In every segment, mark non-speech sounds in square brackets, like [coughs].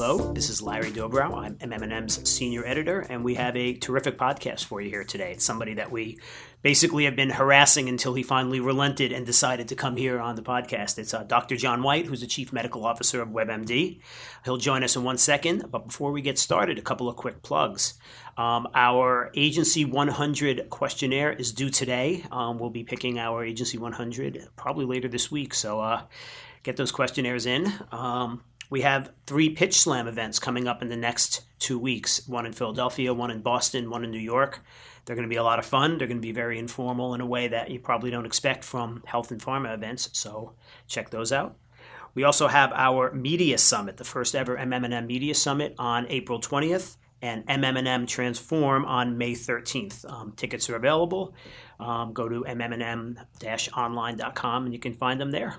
Hello, this is Larry Dobrow. I'm MM&M's senior editor, and we have a terrific podcast for you here today. It's somebody that we basically have been harassing until he finally relented and decided to come here on the podcast. It's uh, Dr. John Whyte, who's the chief medical officer of WebMD. He'll join us in one second, but before we get started, a couple of quick plugs. Um, our Agency 100 questionnaire is due today. Um, we'll be picking our Agency 100 probably later this week, so uh, get those questionnaires in. Um, we have three Pitch Slam events coming up in the next two weeks one in Philadelphia, one in Boston, one in New York. They're going to be a lot of fun. They're going to be very informal in a way that you probably don't expect from health and pharma events, so check those out. We also have our Media Summit, the first ever MM&M Media Summit on April 20th and MM&M Transform on May 13th. Um, tickets are available. Um, go to mmm-online.com and you can find them there.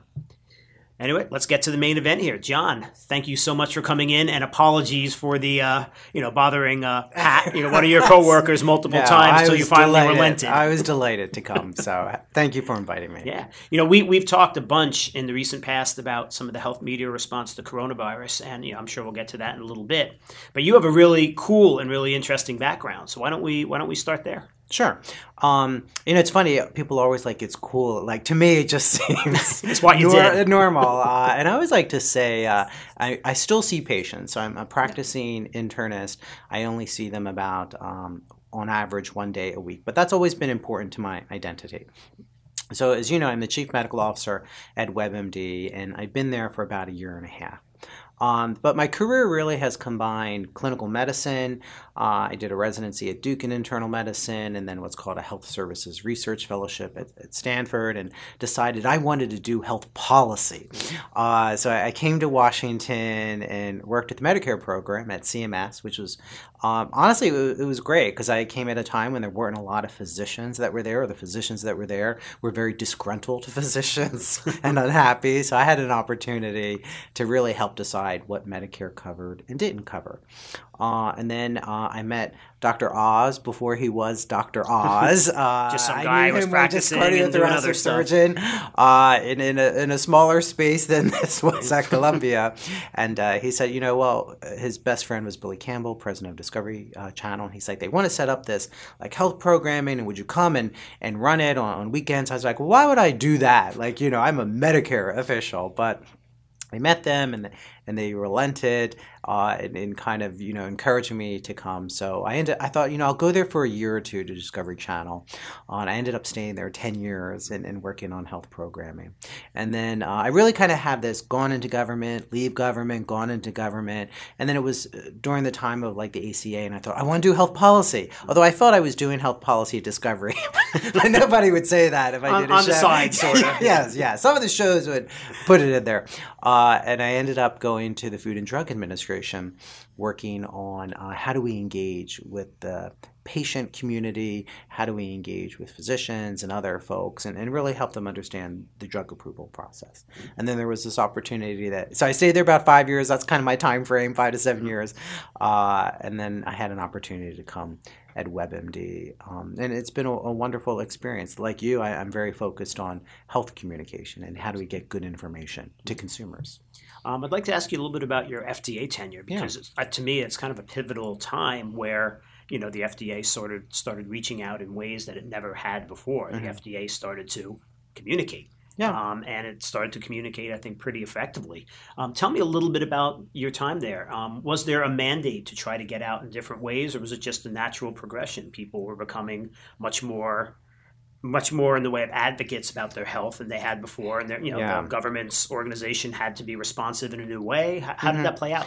Anyway, let's get to the main event here. John, thank you so much for coming in, and apologies for the uh, you know bothering uh, Pat, you know one of your [laughs] coworkers multiple No, times until you finally delighted. relented. I was delighted to come. So [laughs] thank you for inviting me. Yeah. You know, we, we've talked a bunch in the recent past about some of the health media response to coronavirus, and you know, I'm sure we'll get to that in a little bit. But you have a really cool and really interesting background. So why don't we why don't we start there? Sure. Um, you know, it's funny. People always like it's cool. Like to me, it just [laughs] seems [laughs] It's what you did. normal. [laughs] Uh, and I always like to say, uh, I, I still see patients. So I'm a practicing internist. I only see them about, um, on average, one day a week. But that's always been important to my identity. So, as you know, I'm the chief medical officer at WebMD, and I've been there for about a year and a half. Um, but my career really has combined clinical medicine. Uh, I did a residency at Duke in internal medicine, and then what's called a health services research fellowship at, at Stanford, and decided I wanted to do health policy. Uh, so I, I came to Washington and worked at the Medicare program at CMS, which was um, honestly it was, great because I came at a time when there weren't a lot of physicians that were there, or the physicians that were there were very disgruntled [laughs] physicians [laughs] and unhappy. So I had an opportunity to really help decide what Medicare covered and didn't cover. Uh, and then uh, I met Dr. Oz before he was Dr. Oz. [laughs] Uh, Just some I guy knew was him as just practicing and doing other stuff. surgeon uh, in, in, a, in a smaller space than [laughs] this was at [laughs] Columbia. And uh, he said, you know, well, his best friend was Billy Campbell, president of Discovery uh, Channel. And he's like, they want to set up this like health programming, and would you come and, and run it on, on weekends? I was like, well, why would I do that? Like, you know, I'm a Medicare official, but I met them and and they relented uh, in, in kind of you know encouraging me to come. So I ended. I thought you know I'll go there for a year or two to Discovery Channel, uh, and I ended up staying there ten years and, and working on health programming. And then uh, I really kind of had this gone into government, leave government, gone into government, and then it was uh, during the time of like the ACA, and I thought I want to do health policy. Although I thought I was doing health policy at Discovery, [laughs] but [laughs] nobody would say that if I On- did a on the show. side, sort of. [laughs] yes, yeah. Some of the shows would put it in there. Uh, and I ended up going to the Food and Drug Administration, working on uh, how do we engage with the patient community, how do we engage with physicians and other folks, and, and really help them understand the drug approval process. And then there was this opportunity that, so I stayed there about five years. That's kind of my time frame, five to seven years. Uh, and then I had an opportunity to come at WebMD. Um, and it's been a, a wonderful experience. Like you, I, I'm very focused on health communication and how do we get good information to consumers. Um, I'd like to ask you a little bit about your FDA tenure because it's, uh, to me it's kind of a pivotal time where you know the FDA sort of started reaching out in ways that it never had before. The FDA started to communicate. Yeah. Um, and it started to communicate, I think, pretty effectively. Um, tell me a little bit about your time there. Um, was there a mandate to try to get out in different ways, or was it just a natural progression? People were becoming much more much more in the way of advocates about their health than they had before, and their you know Yeah. government's organization had to be responsive in a new way. How, how Mhm. did that play out?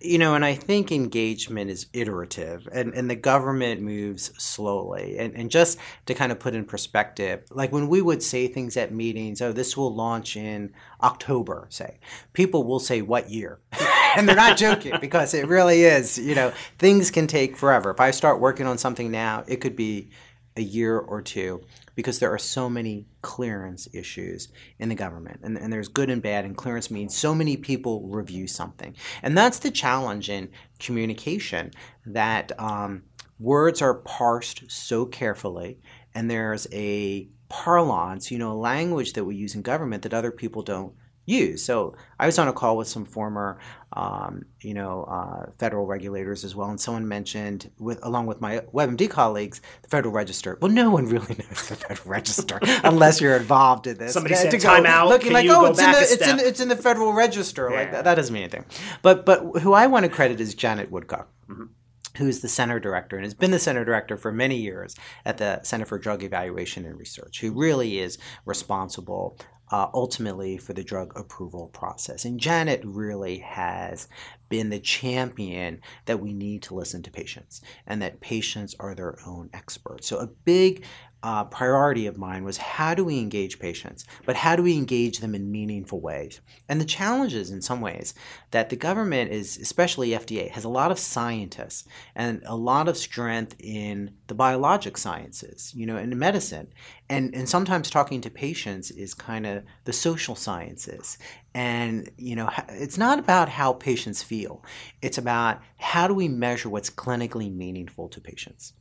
You know, and I think engagement is iterative and, and the government moves slowly. And, and just to kind of put in perspective, like when we would say things at meetings, oh, this will launch in October, say, people will say, what year? [laughs] and they're not joking because it really is, you know, things can take forever. If I start working on something now, it could be a year or two because there are so many clearance issues in the government. And, and there's good and bad and clearance means so many people review something. And that's the challenge in communication that um, words are parsed so carefully and there's a parlance you know language that we use in government that other people don't use. So I was on a call with some former, um, you know, uh, federal regulators as well, and someone mentioned, with along with my WebMD colleagues, the Federal Register. Well, no one really [laughs] knows the Federal Register [laughs] unless you're involved in this. Somebody said time out. Looking like, oh, it's in, the, it's, step?" in, it's in the Federal Register. Like that, that doesn't mean anything. But but who I want to credit is Janet Woodcock Mhm. who's the center director and has been the center director for many years at the Center for Drug Evaluation and Research, who really is responsible uh, ultimately for the drug approval process. And Janet really has been the champion that we need to listen to patients and that patients are their own experts. So, a big uh, priority of mine was how do we engage patients, but how do we engage them in meaningful ways? And the challenge is, in some ways, that the government is, especially FDA, has a lot of scientists and a lot of strength in the biologic sciences, you know, in medicine. And, and sometimes talking to patients is kind of the social sciences. And, you know, it's not about how patients feel, it's about how do we measure what's clinically meaningful to patients.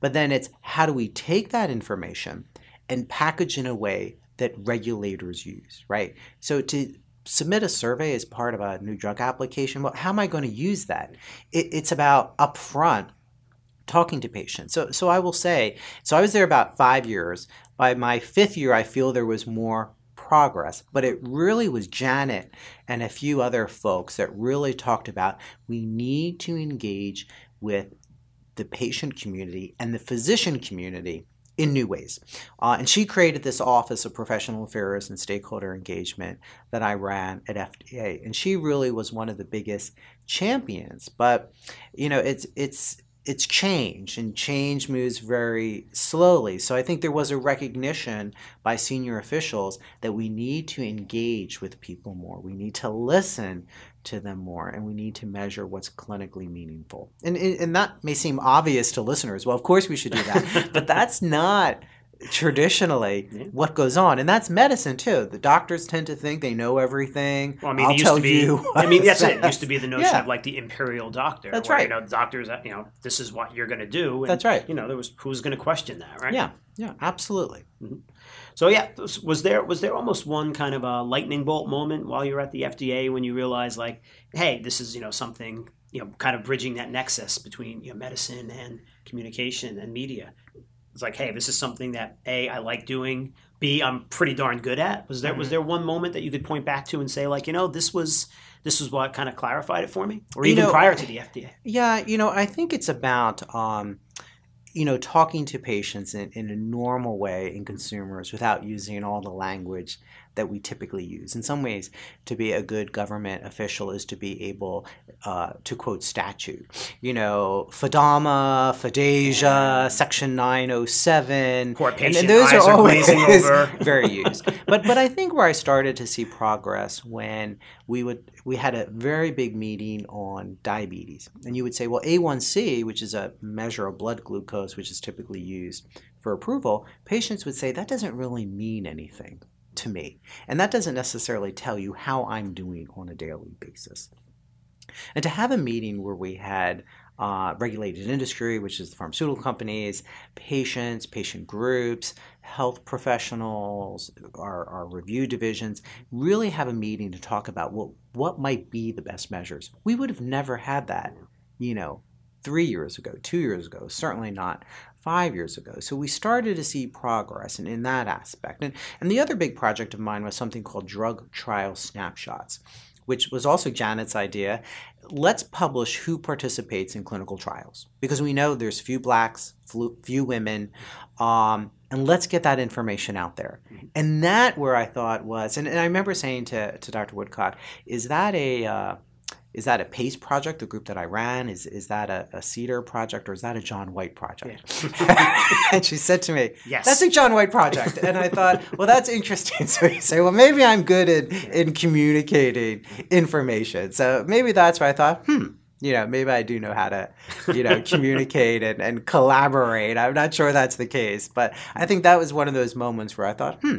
But then it's how do we take that information and package in a way that regulators use, right? So to submit a survey as part of a new drug application, well, how am I going to use that? It, it's about upfront talking to patients. So, so I will say, so I was there about five years. By my fifth year, I feel there was more progress, but it really was Janet and a few other folks that really talked about we need to engage with the patient community and the physician community in new ways. Uh, and she created this Office of Professional Affairs and Stakeholder Engagement that I ran at FDA. And she really was one of the biggest champions. But, you know, it's, it's, it's change and change moves very slowly. So I think there was a recognition by senior officials that we need to engage with people more. We need to listen to them more and we need to measure what's clinically meaningful. And, and that may seem obvious to listeners. Well, of course we should do that. [laughs] but that's not traditionally Yeah. what goes on. And that's medicine too. The doctors tend to think they know everything. Well, I mean, I'll it used tell to be. you. [laughs] I mean, that's it. It [laughs] used to be the notion Yeah. of like the imperial doctor. That's where, right. You know, doctors. uh, You know, this is what you're going to do. And, That's right. You know, there was who's going to question that, right? Yeah, yeah, absolutely. So yeah, was- was there was there almost one kind of a lightning bolt moment while you were at the FDA when you realized like, hey, this is you know something you know kind of bridging that nexus between you know medicine and communication and media. It's like, hey, this is something that a I like doing. B I'm pretty darn good at. Was there was Mm-hmm. there one moment that you could point back to and say like, you know, this was this was what kind of clarified it for me, or You even know- prior to the FDA? Yeah, you know, I think it's about, um, you know, talking to patients in, in a normal way in consumers without using all the language that we typically use. In some ways, to be a good government official is to be able uh, to quote statute. You know, FDAMA, FDASIA, Section 907. Poor and- patient and those eyes are are always [laughs] over. very used. But but I think where I started to see progress when we would we had a very big meeting on diabetes, and you would say, well, A1C, which is a measure of blood glucose, which is typically used for approval, patients would say that doesn't really mean anything to me, and that doesn't necessarily tell you how I'm doing on a daily basis. And to have a meeting where we had uh, regulated industry, which is the pharmaceutical companies, patients, patient groups, health professionals, our, our review divisions, really have a meeting to talk about what, what might be the best measures. We would have never had that, you know, three years ago, two years ago, certainly not five years ago. So we started to see progress in, in that aspect. And, and the other big project of mine was something called drug trial snapshots which was also Janet's idea. Let's publish who participates in clinical trials because we know there's few blacks, flu- few women, um, and let's get that information out there. And that where I thought was, and, and I remember saying to, to Dr. Woodcock, is that a uh, is that a PACE project, the group that I ran? Is is that a, a CDER project or is that a John Whyte project? [laughs] and she said to me, Yes. that's a John Whyte project. And I thought, well, that's interesting. [laughs] So you say, well, maybe I'm good in, in communicating information. So maybe that's where I thought, hmm, you know, maybe I do know how to, you know, communicate and, and collaborate. I'm not sure that's the case, but I think that was one of those moments where I thought, hmm,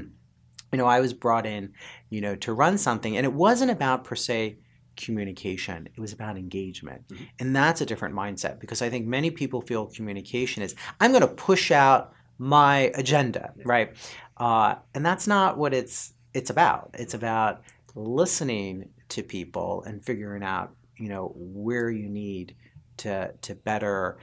you know, I was brought in, you know, to run something. And it wasn't about per se communication, it was about engagement. Mhm. And that's a different mindset because I think many people feel communication is, I'm going to push out my agenda, Yeah. right? Uh, and that's not what it's it's about. It's about listening to people and figuring out, you know, where you need to to better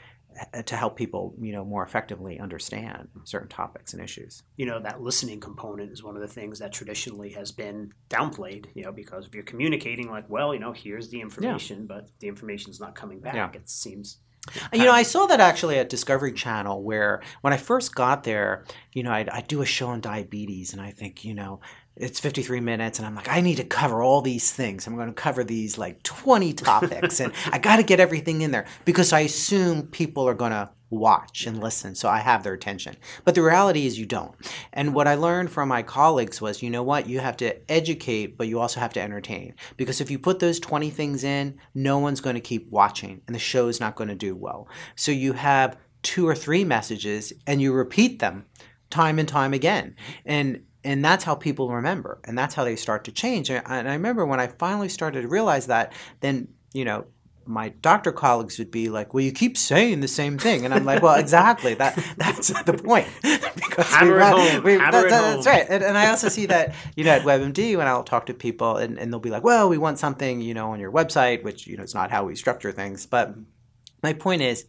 Uh, to help people, you know, more effectively understand certain topics and issues. You know, that listening component is one of the things that traditionally has been downplayed, you know, because if you're communicating like, well, you know, here's the information, yeah. but the information's not coming back, yeah. it seems uh, you know, I saw that actually at Discovery Channel where when I first got there, you know, I'd, I'd, do a show on diabetes and I think, you know, it's 53 minutes and I'm like, I need to cover all these things. I'm going to cover these like 20 topics and [laughs] I got to get everything in there because I assume people are going to watch and listen. So I have their attention. But the reality is you don't. And what I learned from my colleagues was, you know what? You have to educate, but you also have to entertain. Because if you put those 20 things in, no one's going to keep watching and the show is not going to do well. So you have two or three messages and you repeat them time and time again. And and that's how people remember and that's how they start to change and I, remember when i finally started to realize that then you know my doctor colleagues would be like, "Well, you keep saying the same thing," and I'm like, "Well, exactly. That [laughs] that's the point." [laughs] because Hammer we home. We, that, that, that's right. And, and, I also see that you know at WebMD when I'll talk to people and, and they'll be like, "Well, we want something you know on your website," which you know is not how we structure things. But my point is,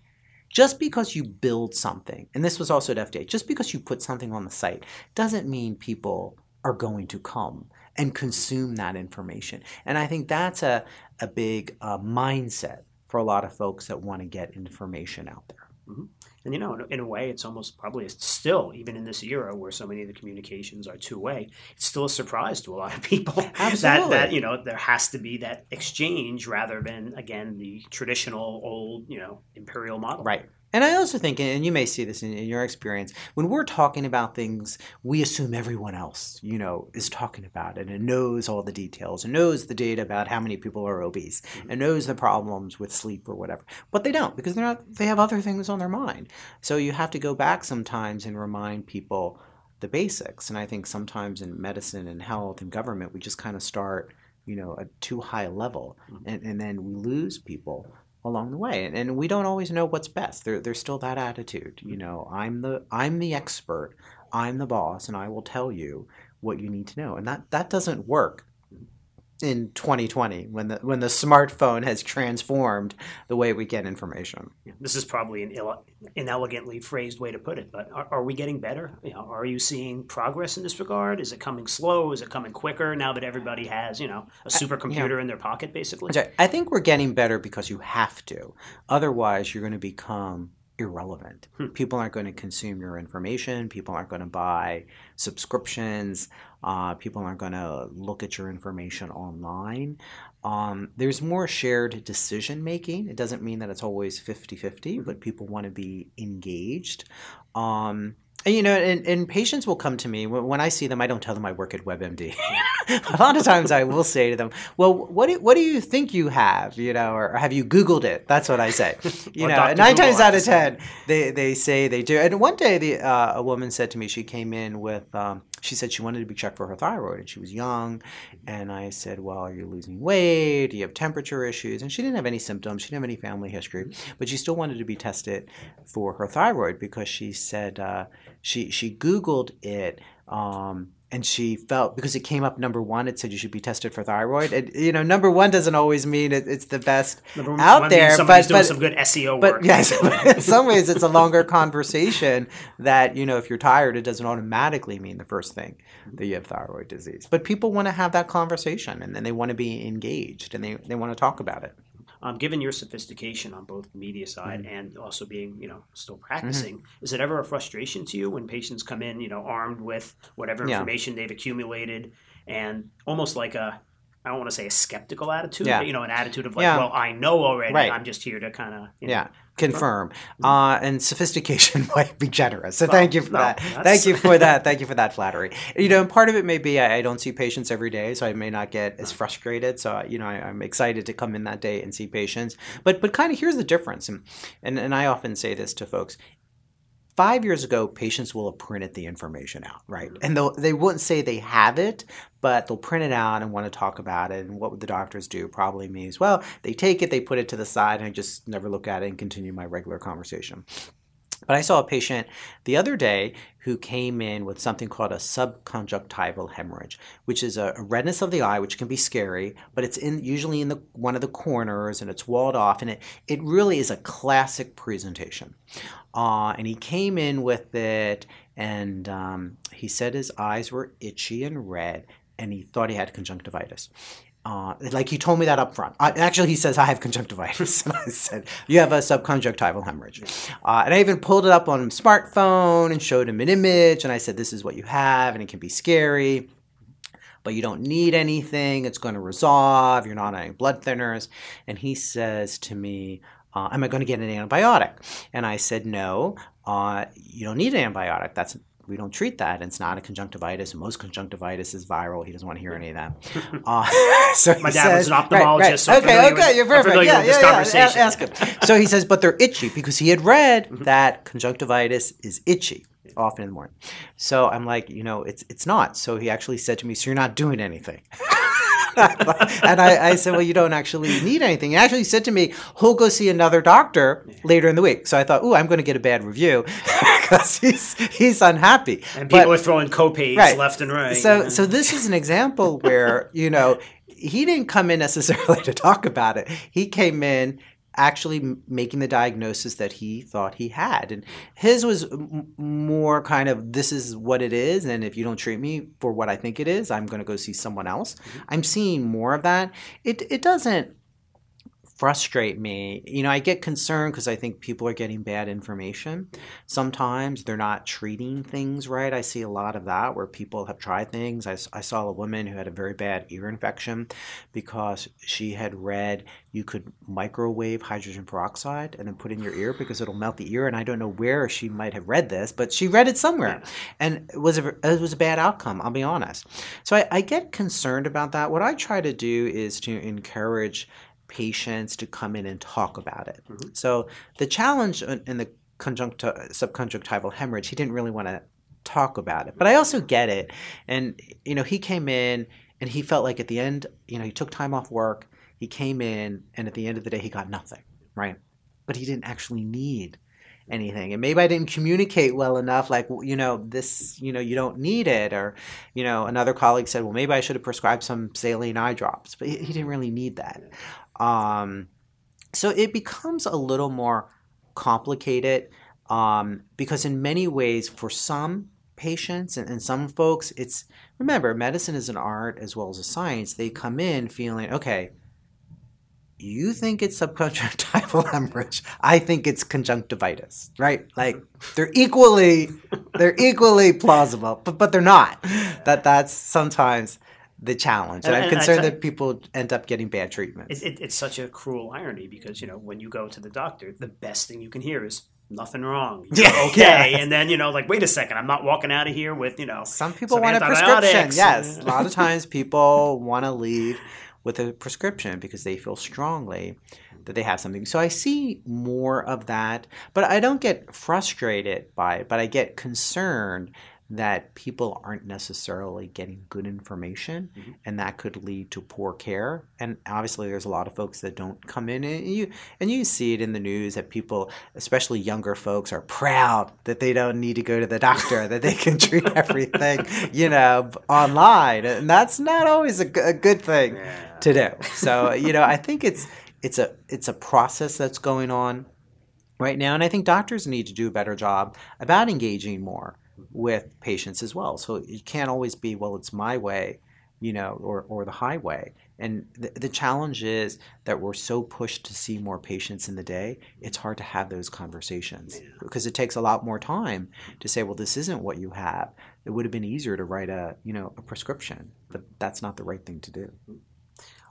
just because you build something, and this was also at FDA, just because you put something on the site doesn't mean people are going to come and consume that information. And I think that's a, a big uh, mindset for a lot of folks that want to get information out there. Mm-hmm. And you know, in, in, a way, it's almost probably still, even in this era where so many of the communications are two way, it's still a surprise to a lot of people [laughs] that that you know there has to be that exchange rather than again the traditional old you know imperial model. Right. And I also think, and you may see this in, in, your experience, when we're talking about things, we assume everyone else, you know, is talking about it and knows all the details and knows the data about how many people are obese mm-hmm. and knows the problems with sleep or whatever. But they don't because they're not. They have other things on their mind. So you have to go back sometimes and remind people the basics. And I think sometimes in medicine and health and government, we just kind of start, you know, at too high a level, mm-hmm. and, and then we lose people along the way and, and we don't always know what's best. There, there's still that attitude you mm-hmm. know i'm the i'm the expert i'm the boss and i will tell you what you need to know and that that doesn't work in 2020 when the when the smartphone has transformed the way we get information. This is probably an Ill, inelegantly phrased way to put it, but are, are we getting better? You know, are you seeing progress in this regard? Is it coming slow? Is it coming quicker now that everybody has you know a supercomputer I, in their pocket, basically? I think we're getting better because you have to. Otherwise, you're going to become irrelevant. Hmm. People aren't going to consume your information. People aren't going to buy subscriptions. Uh, people aren't going to look at your information online. Um, there's more shared decision making. It doesn't mean that it's always 50 50, hmm. but people want to be engaged. Um, and, you know, and, and, patients will come to me when I see them. I don't tell them I work at WebMD. [laughs] a lot of times, I will say to them, "Well, what do, what do you think you have? You know, or, have you Googled it?" That's what I say. [laughs] You know, nine Google times out of ten, they they say they do. And one day, the uh, a woman said to me, she came in with. Um, she said she wanted to be checked for her thyroid and she was young. And i said well are you losing weight? Do you have temperature issues? And she didn't have any symptoms. She didn't have any family history but she still wanted to be tested for her thyroid because she said uh, she she Googled it. Um, and she felt because it came up number one, it said you should be tested for thyroid. And you know, number one doesn't always mean it, it's the best number out there, but doing but some good SEO work. [laughs] But yes, in some ways, it's a longer conversation. That you know, if you're tired, it doesn't automatically mean the first thing that you have thyroid disease. But people want to have that conversation, and then they want to be engaged, and they they want to talk about it um, given your sophistication on both the media side mm-hmm. and also being, you know, still practicing, mm-hmm. is it ever a frustration to you when patients come in, you know, armed with whatever information yeah. they've accumulated and almost like a, I don't want to say a skeptical attitude, yeah. but, you know, an attitude of like, yeah. well, I know already. Right. I'm just here to kind of, you know, yeah confirm. Uh, and sophistication [laughs] might be generous. So well, thank you for no, that. Thank you for [laughs] that. Thank you for that flattery. You know, and part of it may be I, I, don't see patients every day, so I may not get as frustrated. So you know, I, am excited to come in that day and see patients. But but kind of here's the difference, and, and and I often say this to folks: five years ago, patients will have printed the information out, right? Mm-hmm. And they'll, they wouldn't say they have it, but they'll print it out and want to talk about it. And what would the doctors do? Probably means, well, they take it, they put it to the side, and I just never look at it and continue my regular conversation. But I saw a patient the other day who came in with something called a subconjunctival hemorrhage, which is a, redness of the eye, which can be scary, but it's in usually in the one of the corners and it's walled off, and it it really is a classic presentation. Uh, and he came in with it, and um, he said his eyes were itchy and red, and he thought he had conjunctivitis. Uh, like he told me that up front. I, actually, he says I have conjunctivitis, [laughs] and I said you have a subconjunctival hemorrhage. Uh, and I even pulled it up on his smartphone and showed him an image, and I said this is what you have, and it can be scary, but you don't need anything. It's going to resolve. You're not on any blood thinners. And he says to me, uh, "Am I going to get an antibiotic?" And I said, "No, uh, you don't need an antibiotic. That's we don't treat that. It's not a conjunctivitis. Most conjunctivitis is viral. He doesn't want to hear any of that. [laughs] Uh, [laughs] so My dad says, was an ophthalmologist. Right, right. So okay, okay, you're perfect. Yeah, yeah, yeah, Ask him. So he says, but they're itchy because he had read mm-hmm. that conjunctivitis is itchy often in the morning. So I'm like, you know, it's it's not. So he actually said to me, so you're not doing anything. [laughs] [laughs] and I, I, said, well, you don't actually need anything. He actually said to me, he'll go see another doctor later in the week. So I thought, oh, I'm going to get a bad review [laughs] because he's he's unhappy. And people but, are throwing copays right. left and right. So so this is an example where you know he didn't come in necessarily [laughs] to talk about it. He came in actually making the diagnosis that he thought he had. And his was m- more kind of this is what it is. And if you don't treat me for what I think it is, I'm going to go see someone else. Mm-hmm. I'm seeing more of that. It, it doesn't frustrate me. You know, I get concerned because I think people are getting bad information. Sometimes they're not treating things right. I see a lot of that where people have tried things. I, I saw a woman who had a very bad ear infection because she had read you could microwave hydrogen peroxide and then put in your ear because it'll melt the ear. And I don't know where she might have read this, but she read it somewhere, and it was a, it was a bad outcome. I'll be honest. So I, I get concerned about that. What I try to do is to encourage patients to come in and talk about it. Mm-hmm. So the challenge in the conjuncti- subconjunctival hemorrhage, he didn't really want to talk about it. But I also get it. And, you know, he came in and he felt like at the end, you know, he took time off work, he came in, and at the end of the day, he got nothing, right? But he didn't actually need anything and maybe i didn't communicate well enough like you know this you know you don't need it or you know another colleague said well maybe i should have prescribed some saline eye drops but he, he didn't really need that um, so it becomes a little more complicated um, because, in many ways, for some patients and, and some folks, it's remember, medicine is an art as well as a science. They come in feeling, okay, you think it's subconjunctival hemorrhage. I think it's conjunctivitis, right? Like they're equally they're equally plausible, but but they're not. [laughs] That that's sometimes the challenge. And, and I'm concerned that people end up getting bad treatment. It, it, it's such a cruel irony because, you know, when you go to the doctor, the best thing you can hear is nothing wrong. [laughs] You're yeah, okay. Yeah. And then, you know, like, wait a second, I'm not walking out of here with, you know, some people some want a prescription. [laughs] Yes. a lot of times people want to leave with a prescription because they feel strongly that they have something. So I see more of that, but I don't get frustrated by it, but I get concerned that people aren't necessarily getting good information mm-hmm. and that could lead to poor care and obviously there's a lot of folks that don't come in and you and you see it in the news that people especially younger folks are proud that they don't need to go to the doctor that they can [laughs] treat everything you know online and that's not always a, a good thing yeah. to do so you know i think it's it's a it's a process that's going on right now and i think doctors need to do a better job about engaging more with patients as well. So it can't always be, well, it's my way, you know, or, or the highway. And the, the challenge is that we're so pushed to see more patients in the day, it's hard to have those conversations yeah. because it takes a lot more time to say, well, this isn't what you have. It would have been easier to write a, you know, a prescription, but that's not the right thing to do.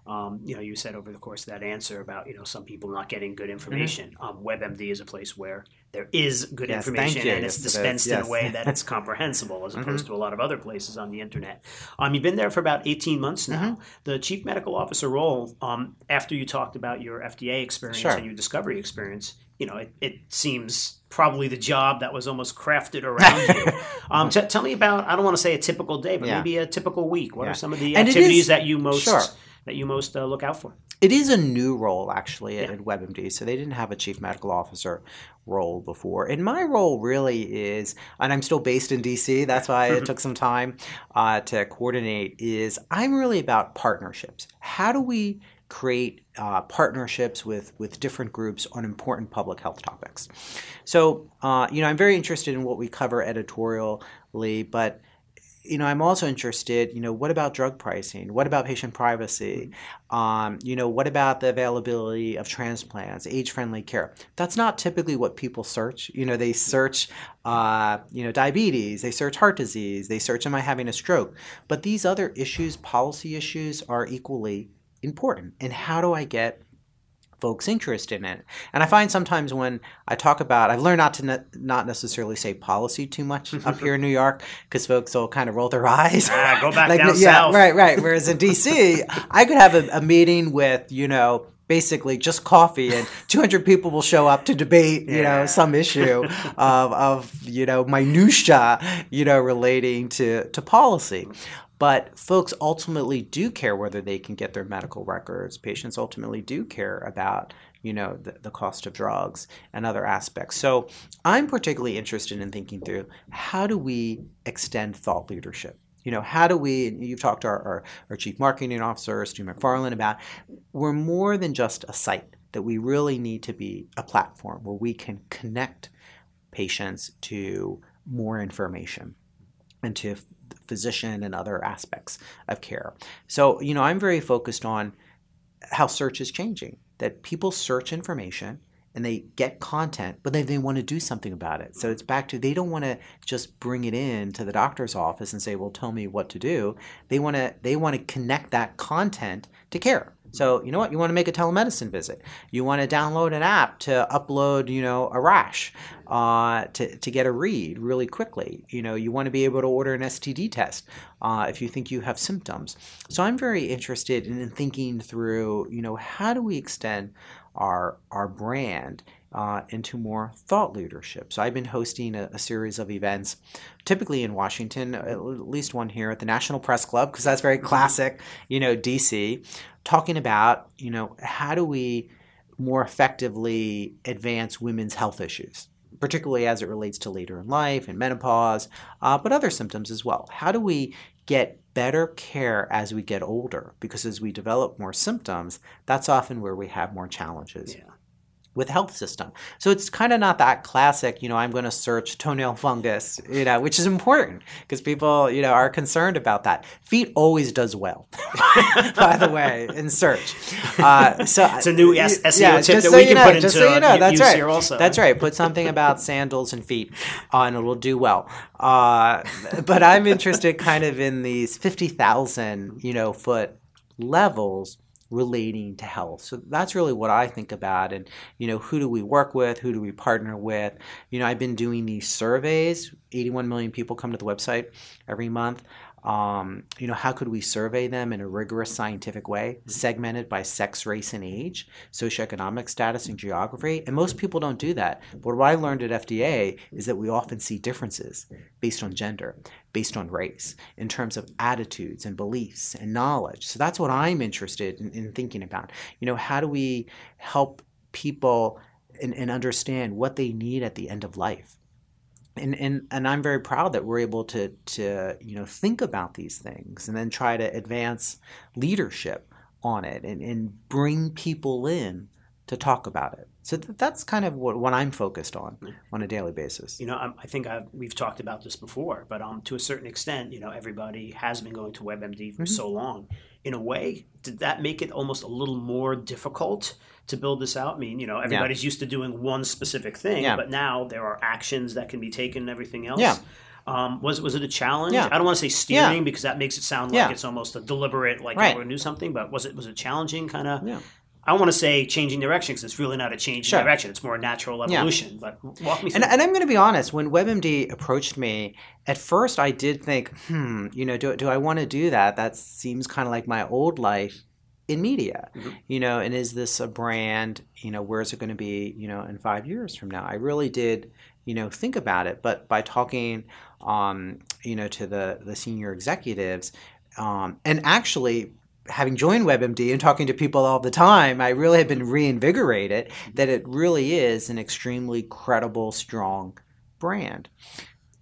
Um, you know, you said over the course of that answer about you know some people not getting good information. Mm-hmm. Um, WebMD is a place where there is good yes, information and it's dispensed yes. in a way that it's [laughs] comprehensible as opposed mm-hmm. to a lot of other places on the internet. Um, you've been there for about 18 months now. Mm-hmm. The chief medical officer role, um, after you talked about your FDA experience sure. and your discovery experience, you know, it, it, seems probably the job that was almost crafted around you. [laughs] Um, t- tell me about, I don't want to say a typical day, but yeah. maybe a typical week. What yeah. are some of the activities that you most sure that you most uh, look out for? It is a new role actually Yeah. at WebMD, so they didn't have a chief medical officer role before. And my role really is, and I'm still based in DC. That's why it [laughs] took some time uh, to coordinate. Is I'm really about partnerships. How do we create uh, partnerships with with different groups on important public health topics? So uh, you know, I'm very interested in what we cover editorially, but you know, I'm also interested, you know, what about drug pricing? What about patient privacy? Um, you know, what about the availability of transplants, age-friendly care? That's not typically what people search. You know, they search, uh, you know, diabetes, they search heart disease, they search, am I having a stroke? But these other issues, policy issues, are equally important. And how do I get folks interested in it. And I find sometimes when I talk about, I've learned not to ne- not necessarily say policy too much up here in New York because folks will kind of roll their [laughs] eyes. Ah, go back Like, down yeah, south. right, right. Whereas in DC, I could have a, a meeting with you know basically just coffee and 200 people will show up to debate you Yeah. know some issue of, of you know minutia you know relating to to policy but folks ultimately do care whether they can get their medical records. Patients ultimately do care about you know the, the cost of drugs and other aspects. So i'm particularly interested in thinking through how do we extend thought leadership? You know, how do we, you've talked to our, our, our chief marketing officer, Stu McFarland, about we're more than just a site, that we really need to be a platform where we can connect patients to more information and to physician and other aspects of care. So, you know, I'm very focused on how search is changing, that people search information and they get content, but then they want to do something about it. So it's back to they don't want to just bring it in to the doctor's office and say, "Well, tell me what to do." They want to they want to connect that content to care. So you know what? You want to make a telemedicine visit. You want to download an app to upload, you know, a rash uh, to to get a read really quickly. You know, you want to be able to order an STD test uh, if you think you have symptoms. So I'm very interested in thinking through, you know, how do we extend our our brand uh, into more thought leadership. So I've been hosting a, a, series of events, typically in Washington, at least one here at the National Press Club, because that's very classic, you know, DC, talking about, you know, how do we more effectively advance women's health issues. Particularly as it relates to later in life and menopause, uh, but other symptoms as well. How do we get better care as we get older? Because as we develop more symptoms, that's often where we have more challenges. Yeah. With health system, so it's kind of not that classic. You know, I'm going to search toenail fungus, you know, which is important because people, you know, are concerned about that. Feet always does well, [laughs] by the way, in search. Uh, so It's a new S- SEO yeah, tip that so we can know, put into, so you know, that's use right. here also. That's right. Put something about sandals and feet, uh, and it'll do well. Uh, but I'm interested, kind of, in these fifty thousand, you know, foot levels relating to health. So that's really what I think about. And, you know, who do we work with? Who do we partner with? You know, I've been doing these surveys. 81 million people come to the website every month. Um, you know, how could we survey them in a rigorous scientific way, segmented by sex, race, and age, socioeconomic status, and geography? And most people don't do that. But what I learned at FDA is that we often see differences based on gender, based on race, in terms of attitudes and beliefs and knowledge. So that's what I'm interested in, in thinking about. You know, how do we help people and, and understand what they need at the end of life? And and and I'm very proud that we're able to to you know think about these things and then try to advance leadership on it and, and bring people in to talk about it. So th- that's kind of what, what I'm focused on on a daily basis. You know, I, I think I've, we've talked about this before, but um, to a certain extent, you know, everybody has been going to WebMD for Mhm. so long. In a way, did that make it almost a little more difficult to build this out? I mean, you know, everybody's used to doing one specific thing, Yeah. but now there are actions that can be taken and everything else. Yeah. Um, was was it a challenge? Yeah. I don't want to say steering because that makes it sound like Yeah. it's almost a deliberate, like Right. we're going to do something. But was it was it challenging? Kind of. Yeah. I want to say changing direction because it's really not a change Sure. in direction. It's more a natural Yeah. evolution. But walk me through. And, and I'm going to be honest, when WebMD approached me, at first I did think, hmm, you know, do, do I want to do that? That seems kind of like my old life in media, Mhm. you know, and is this a brand, you know, where's it going to be, you know, in five years from now? I really did, you know, think about it. But by talking, um, you know, to the, the senior executives, um, and actually having joined WebMD and talking to people all the time, I really have been reinvigorated mm-hmm. that it really is an extremely credible, strong brand.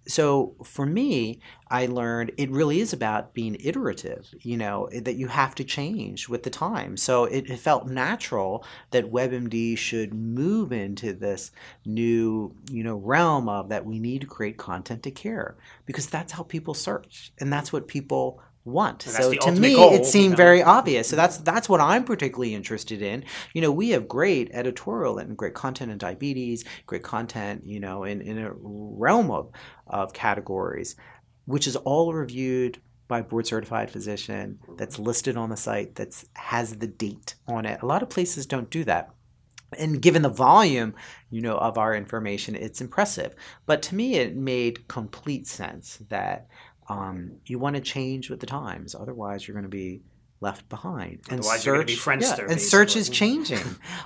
So for me, I learned it really is about being iterative, you know, that you have to change with the time. So it, it, felt natural that WebMD should move into this new, you know, realm of that we need to create content to care because that's how people search and that's what people want. So to me, goal, it seemed you know? very obvious. So that's that's what I'm particularly interested in. You know, we have great editorial and great content in diabetes, great content, you know, in, in a realm of, of categories, which is all reviewed by board certified physician that's listed on the site that has the date on it. A lot of places don't do that and given the volume you know of our information it's impressive but to me it made complete sense that um, you want to change with the times, otherwise you're going to be left behind. And otherwise search, you're going to be Friendster. Yeah, and search is changing.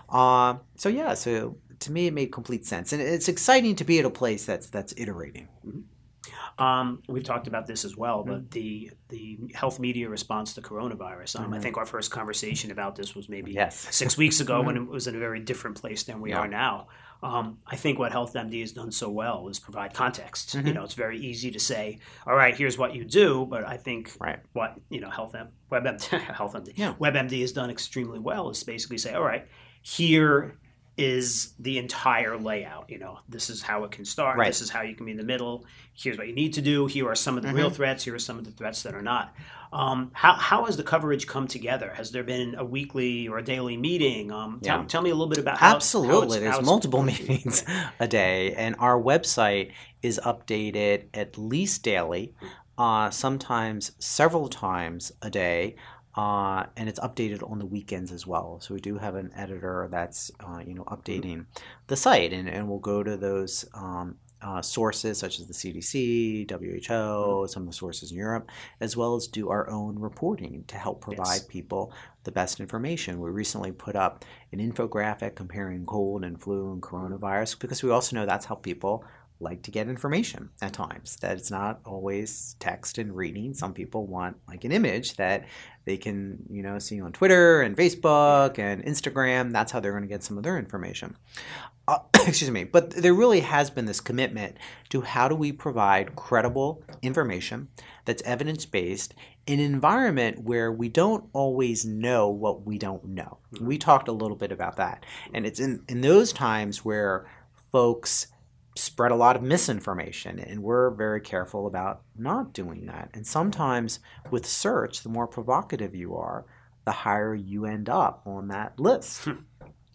uh, [laughs] so yeah, so to me it made complete sense, and it's exciting to be at a place that's that's iterating. Mm-hmm. Um, we've talked about this as well, but mm-hmm. the the health media response to coronavirus. Um, mm-hmm. I think our first conversation about this was maybe yes. six weeks ago [laughs] when mm-hmm. it was in a very different place than we yeah. are now. Um, I think what HealthMD has done so well is provide context. Mm-hmm. You know, it's very easy to say, "All right, here's what you do," but I think right. what you know, Health WebMD, [laughs] HealthMD, yeah. WebMD has done extremely well is basically say, "All right, here is the entire layout. You know, this is how it can start. Right. This is how you can be in the middle. Here's what you need to do. Here are some of the mm-hmm. real threats. Here are some of the threats that are not. Um, how, how has the coverage come together? Has there been a weekly or a daily meeting? Um, yeah. tell, tell, me a little bit about how. Absolutely, how there's how multiple [laughs] meetings a day, and our website is updated at least daily, uh, sometimes several times a day. Uh, and it's updated on the weekends as well. So we do have an editor that's uh, you know updating the site, and, and we'll go to those um, uh, sources such as the CDC, WHO, mm-hmm. some of the sources in Europe, as well as do our own reporting to help provide yes. people the best information. We recently put up an infographic comparing cold and flu and coronavirus because we also know that's how people like to get information at times that it's not always text and reading. Some people want like an image that they can you know see on twitter and facebook and instagram. That's how they're going to get some of their information. Uh, [coughs] excuse me. But there really has been this commitment to how do we provide credible information that's evidence-based in an environment where we don't always know what we don't know. We talked a little bit about that. And it's in, in those times where folks spread a lot of misinformation and we're very careful about not doing that and sometimes with search the more provocative you are the higher you end up on that list hmm.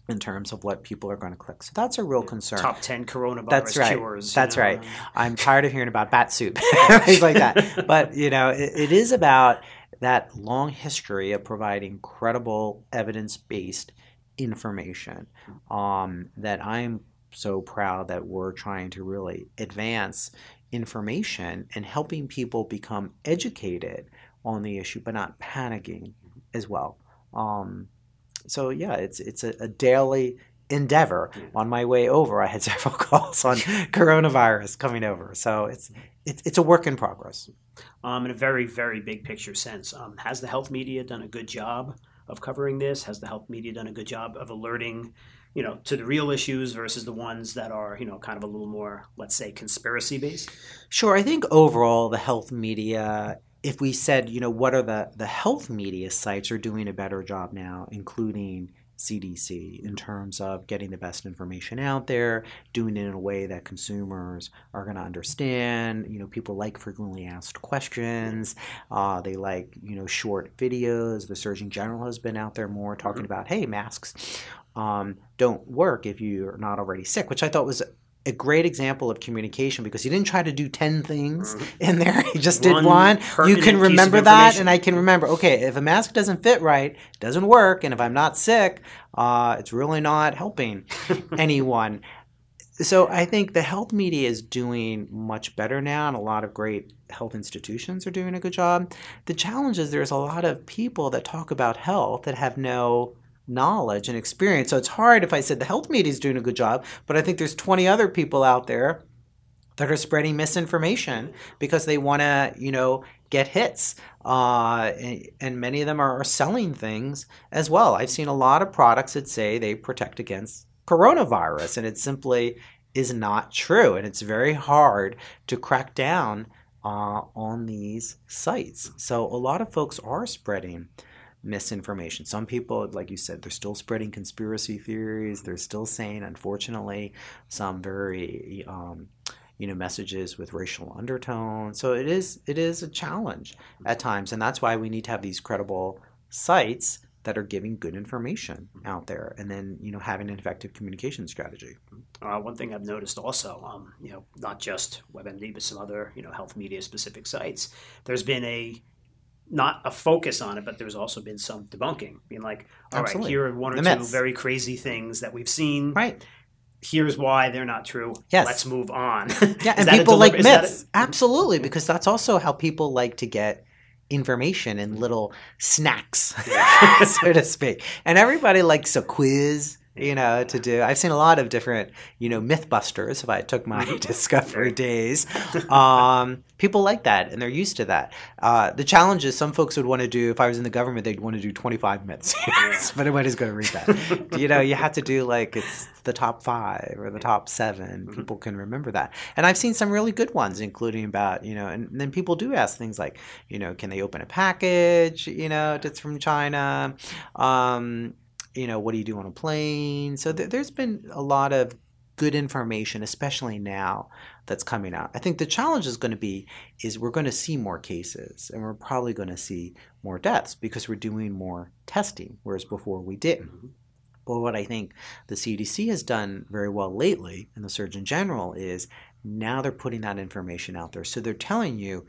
in terms of what people are going to click so that's a real concern top 10 coronavirus that's right cures, that's know. right i'm tired of hearing about bat soup [laughs] [laughs] things like that but you know it, it is about that long history of providing credible evidence-based information hmm. um, that i'm so proud that we're trying to really advance information and helping people become educated on the issue, but not panicking as well. Um, so yeah, it's it's a, a daily endeavor. On my way over, I had [laughs] several calls on coronavirus coming over, so it's it's it's a work in progress. Um, in a very very big picture sense, um, has the health media done a good job of covering this? Has the health media done a good job of alerting you know, to the real issues versus the ones that are, you know, kind of a little more, let's say, conspiracy based? Sure. I think overall, the health media, if we said, you know, what are the, the health media sites are doing a better job now, including CDC, in terms of getting the best information out there, doing it in a way that consumers are going to understand. You know, people like frequently asked questions. Uh, they like, you know, short videos. The Surgeon General has been out there more talking mm-hmm. about, hey, masks um, don't work if you're not already sick, which I thought was a great example of communication because he didn't try to do 10 things mm-hmm. [laughs] in there. He just one did one. You can remember that, and I can remember, okay, if a mask doesn't fit right, it doesn't work, and if I'm not sick, uh, it's really not helping [laughs] anyone. So I think the health media is doing much better now, and a lot of great health institutions are doing a good job. The challenge is there's a lot of people that talk about health that have no knowledge and experience. So it's hard if I said the health media is doing a good job, but I think there's 20 other people out there that are spreading misinformation because they want to, you know, get hits. Uh, and, many of them are, are selling things as well. I've seen a lot of products that say they protect against coronavirus, and it simply is not true. And it's very hard to crack down uh, on these sites. So a lot of folks are spreading misinformation. Some people, like you said, they're still spreading conspiracy theories. They're still saying, unfortunately, some very um, you know messages with racial undertones. So it is it is a challenge at times, and that's why we need to have these credible sites that are giving good information out there, and then you know having an effective communication strategy. Uh, one thing I've noticed also, um, you know, not just WebMD, but some other you know health media specific sites. There's been a not a focus on it, but there's also been some debunking, being like, all Absolutely. right, here are one or the two myths. very crazy things that we've seen. Right here's why they're not true. Yes. Let's move on. yeah, [laughs] and people like myths. Absolutely, because that's also how people like to get information in little snacks, [laughs] so to speak. And everybody likes a quiz you know, to do. I've seen a lot of different, you know, MythBusters. If I took my [laughs] Discovery days, um, people like that, and they're used to that. Uh, the challenge is some folks would want to do. If I was in the government, they'd want to do 25 myths, [laughs] but nobody's going to read that. you know, you have to do like it's the top five or the top 7 mm-hmm. People can remember that, and I've seen some really good ones, including about you know, and, and then people do ask things like, you know, can they open a package? You know, that's from China. Um, you know, what do you do on a plane? So th- there's been a lot of good information, especially now that's coming out. I think the challenge is going to be is we're going to see more cases and we're probably going to see more deaths because we're doing more testing, whereas before we didn't. Mm-hmm. But what I think the CDC has done very well lately, and the Surgeon General, is now they're putting that information out there. So they're telling you,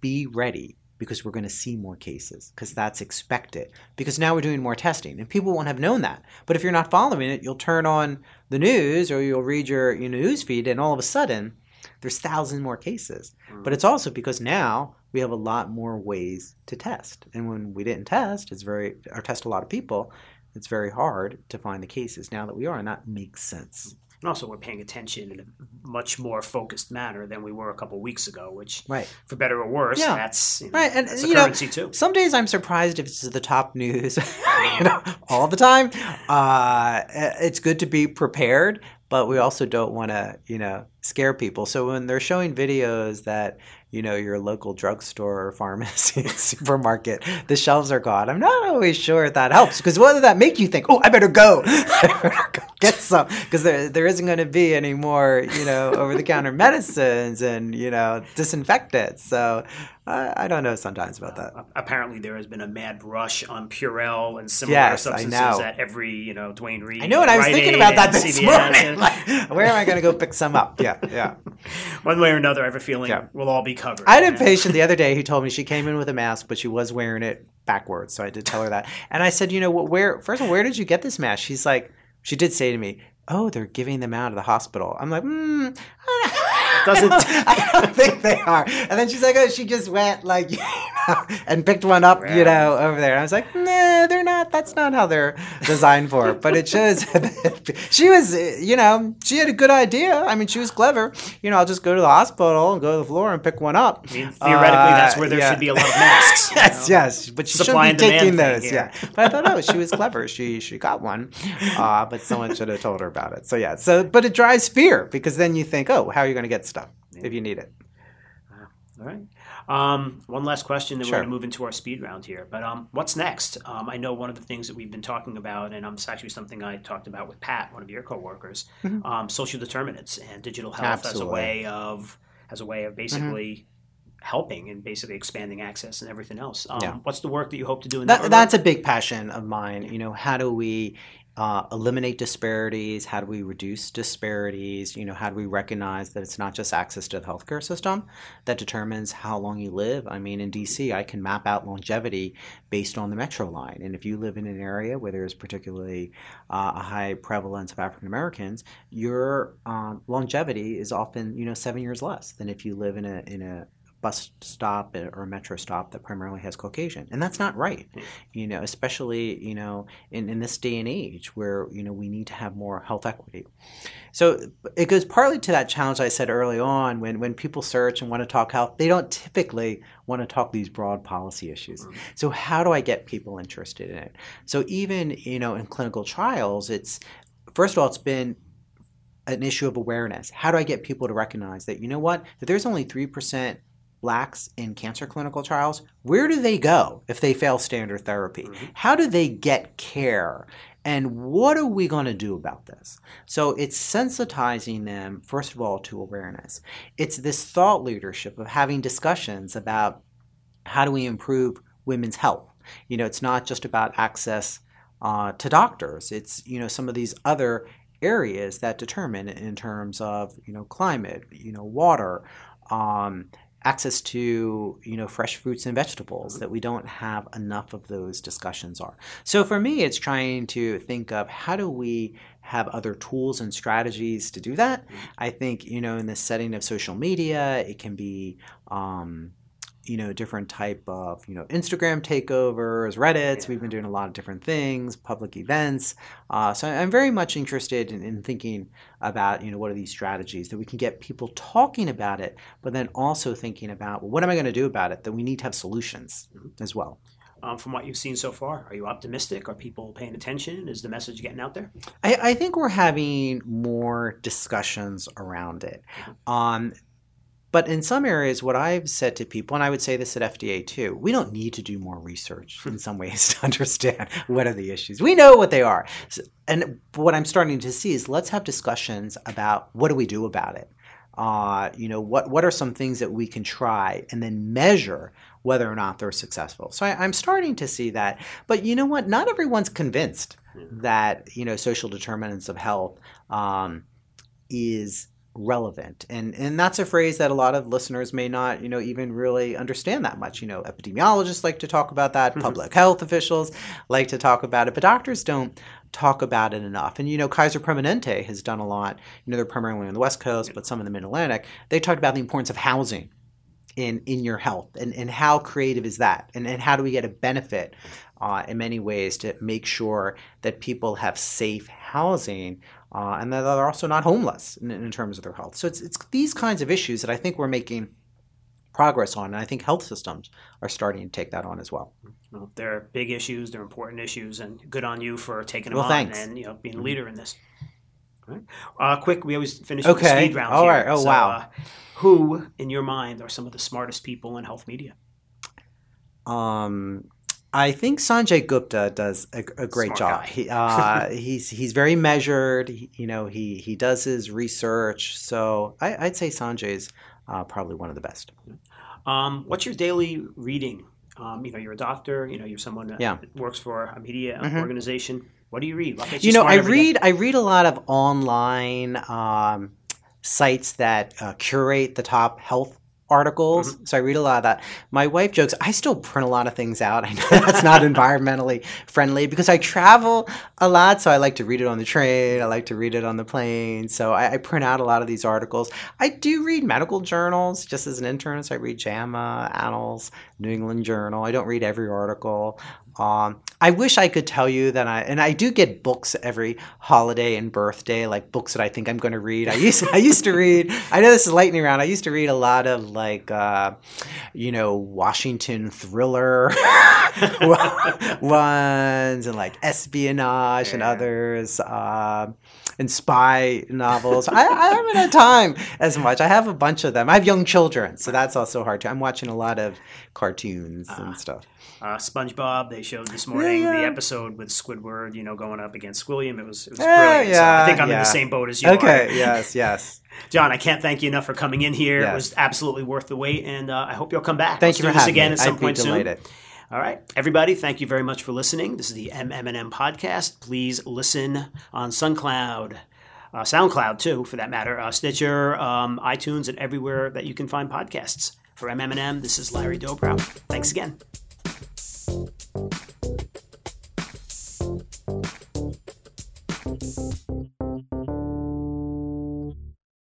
be ready because we're going to see more cases because that's expected. Because now we're doing more testing and people won't have known that. But if you're not following it you'll turn on the news or you'll read your, your news feed and all of a sudden there's thousands more cases. Mm. but it's also because now we have a lot more ways to test. And when we didn't test it's very or test a lot of people it's very hard to find the cases now that we are and that makes sense and also we're paying attention in a much more focused manner than we were a couple weeks ago. Which, right. for better or worse, yeah. that's you know, right. And you currency know, too. Some days I'm surprised if it's the top news, [laughs] you know, all the time. Uh, it's good to be prepared, but we also don't want to, you know, scare people. So when they're showing videos that you know your local drugstore or pharmacy [laughs] supermarket the shelves are gone i'm not always sure if that helps because what does that make you think oh i better go, [laughs] I better go get some because there, there isn't going to be any more you know over-the-counter medicines and you know disinfectants so I, I, don't know sometimes about that. Uh, apparently, there has been a mad rush on Purell and similar yes, substances at every, you know, Duane Reade. I know, and I was thinking about that this morning. [laughs] Like, where am I going to go pick some up? Yeah, yeah. yeah. [laughs] One way or another, I have a feeling yeah. we'll all be covered. I had a patient the [laughs] other day who told me she came in with a mask, but she was wearing it backwards. So I did tell her that. And I said, you know, where, first of all, where did you get this mask? She's like, she did say to me, oh, they're giving them out of the hospital. I'm like, hmm, doesn't. [laughs] I don't think they are. And then she's like, oh, she just went like, you know, [laughs] and picked one up, right. you know, over there. And I was like, nah, they're not. That's not how they're designed for. [laughs] But it shows. [laughs] she was, you know, she had a good idea. I mean, she was clever. You know, I'll just go to the hospital and go to the floor and pick one up. I mean, theoretically, uh, that's where there yeah. should be a lot of masks. yes, know? yes. But she Supply shouldn't be taking those. Yeah. But I thought, oh, she was clever. She she got one. Uh, but someone should have told her about it. So yeah. So, but it drives fear because then you think, oh, how are you going to get stuff yeah. if you need it? All right. Um, one last question, then sure. we're going to move into our speed round here. But um, what's next? Um, I know one of the things that we've been talking about, and um, it's actually something I talked about with Pat, one of your coworkers, mm-hmm. Um, social determinants and digital health Absolutely. as a way of as a way of basically. Mm-hmm. Helping and basically expanding access and everything else. Um, yeah. What's the work that you hope to do in that? that that's a big passion of mine. You know, how do we uh, eliminate disparities? How do we reduce disparities? You know, how do we recognize that it's not just access to the healthcare system that determines how long you live? I mean, in DC, I can map out longevity based on the metro line, and if you live in an area where there's particularly uh, a high prevalence of African Americans, your um, longevity is often you know seven years less than if you live in a in a bus stop or a metro stop that primarily has Caucasian, and that's not right. You know, especially you know in, in this day and age where you know we need to have more health equity. So it goes partly to that challenge I said early on when when people search and want to talk health, they don't typically want to talk these broad policy issues. Mm-hmm. So how do I get people interested in it? So even you know in clinical trials, it's first of all it's been an issue of awareness. How do I get people to recognize that, you know what, that there's only 3% blacks in cancer clinical trials? Where do they go if they fail standard therapy? Mm-hmm. How do they get care? And what are we going to do about this? So it's sensitizing them, first of all, to awareness. It's this thought leadership of having discussions about how do we improve women's health. You know, it's not just about access uh, to doctors. It's you know some of these other areas that determine in terms of you know climate, you know water, um, access to you know fresh fruits and vegetables that we don't have enough of those discussions are. So for me, it's trying to think of how do we have other tools and strategies to do that. Mm-hmm. I think you know in the setting of social media, it can be um, you know different type of you know instagram takeovers reddits yeah. we've been doing a lot of different things public events uh, so i'm very much interested in, in, thinking about you know what are these strategies that we can get people talking about it but then also thinking about well, what am i going to do about it that we need to have solutions mm-hmm. as well um, from what you've seen so far? Are you optimistic? Are people paying attention? Is the message getting out there? I, I think we're having more discussions around it. Mm-hmm. Um, but in some areas, what I've said to people, and I would say this at FDA too, we don't need to do more research in some ways [laughs] to understand what are the issues. We know what they are. So, and what I'm starting to see is let's have discussions about what do we do about it. Uh, you know, what, what are some things that we can try and then measure whether or not they're successful. So I, am starting to see that. But you know what? Not everyone's convinced that, you know, social determinants of health um, is relevant. And and that's a phrase that a lot of listeners may not you know even really understand that much. You know epidemiologists like to talk about that. Mm-hmm. public health officials like to talk about it but doctors don't talk about it enough. And you know kaiser permanente has done a lot. You know they're primarily on the west coast but some in the mid-atlantic. They talked about the importance of housing in in your health and and how creative is that? And and how do we get a benefit uh, in many ways to make sure that people have safe housing uh, and that they're also not homeless in, in, terms of their health. So it's, it's these kinds of issues that I think we're making progress on, and I think health systems are starting to take that on as well. Well, they're big issues, they're important issues, and good on you for taking them well, on thanks. and you know being a leader in this. Right. Uh, quick, we always finish okay. with the speed round. All here. right. Oh so, wow. Uh, who, in your mind, are some of the smartest people in health media? Um, I think Sanjay Gupta does a, a great Smart job. He, uh, [laughs] he's he's very measured. He, you know, he he does his research. So I, would say Sanjay's uh, probably one of the best. Um, what's your daily reading? Um, you know, you're a doctor. You know, you're someone that yeah. works for a media mm-hmm. organization. What do you read? You, you, know, I read day? I read a lot of online um, sites that uh, curate the top health articles. Mm-hmm. So I read a lot of that. My wife jokes, I still print a lot of things out. [laughs] I know that's not [laughs] environmentally friendly because I travel a lot. So I like to read it on the train. I like to read it on the plane. So I, I print out a lot of these articles. I do read medical journals just as an internist. I read JAMA, Annals, New England Journal. I don't read every article. Um, I wish I could tell you that I and I do get books every holiday and birthday, like books that I think I'm going to read. I used I used to read. [laughs] I know this is lightning round. I used to read a lot of like uh, you know Washington thriller [laughs] ones and like espionage yeah. and others. Uh, and spy novels. I, I, haven't had time as much. I have a bunch of them. I have young children, so that's also hard too. I'm watching a lot of cartoons uh, and ah. stuff. Uh, SpongeBob, they showed this morning yeah, yeah. the episode with Squidward, you know, going up against Squilliam. It was, it was brilliant. Yeah, so I think I'm in the same boat as you okay, are. yes, yes. [laughs] John, I can't thank you enough for coming in here. Yes. It was absolutely worth the wait, and uh, I hope you'll come back. Thank Let's you for having again me. at some I'd point soon. All right, everybody, thank you very much for listening. This is the MMM podcast. Please listen on SoundCloud, uh, SoundCloud too, for that matter, uh, Stitcher, um, iTunes, and everywhere that you can find podcasts. For MMM, this is Larry Dobrow. Thanks again. Thank you.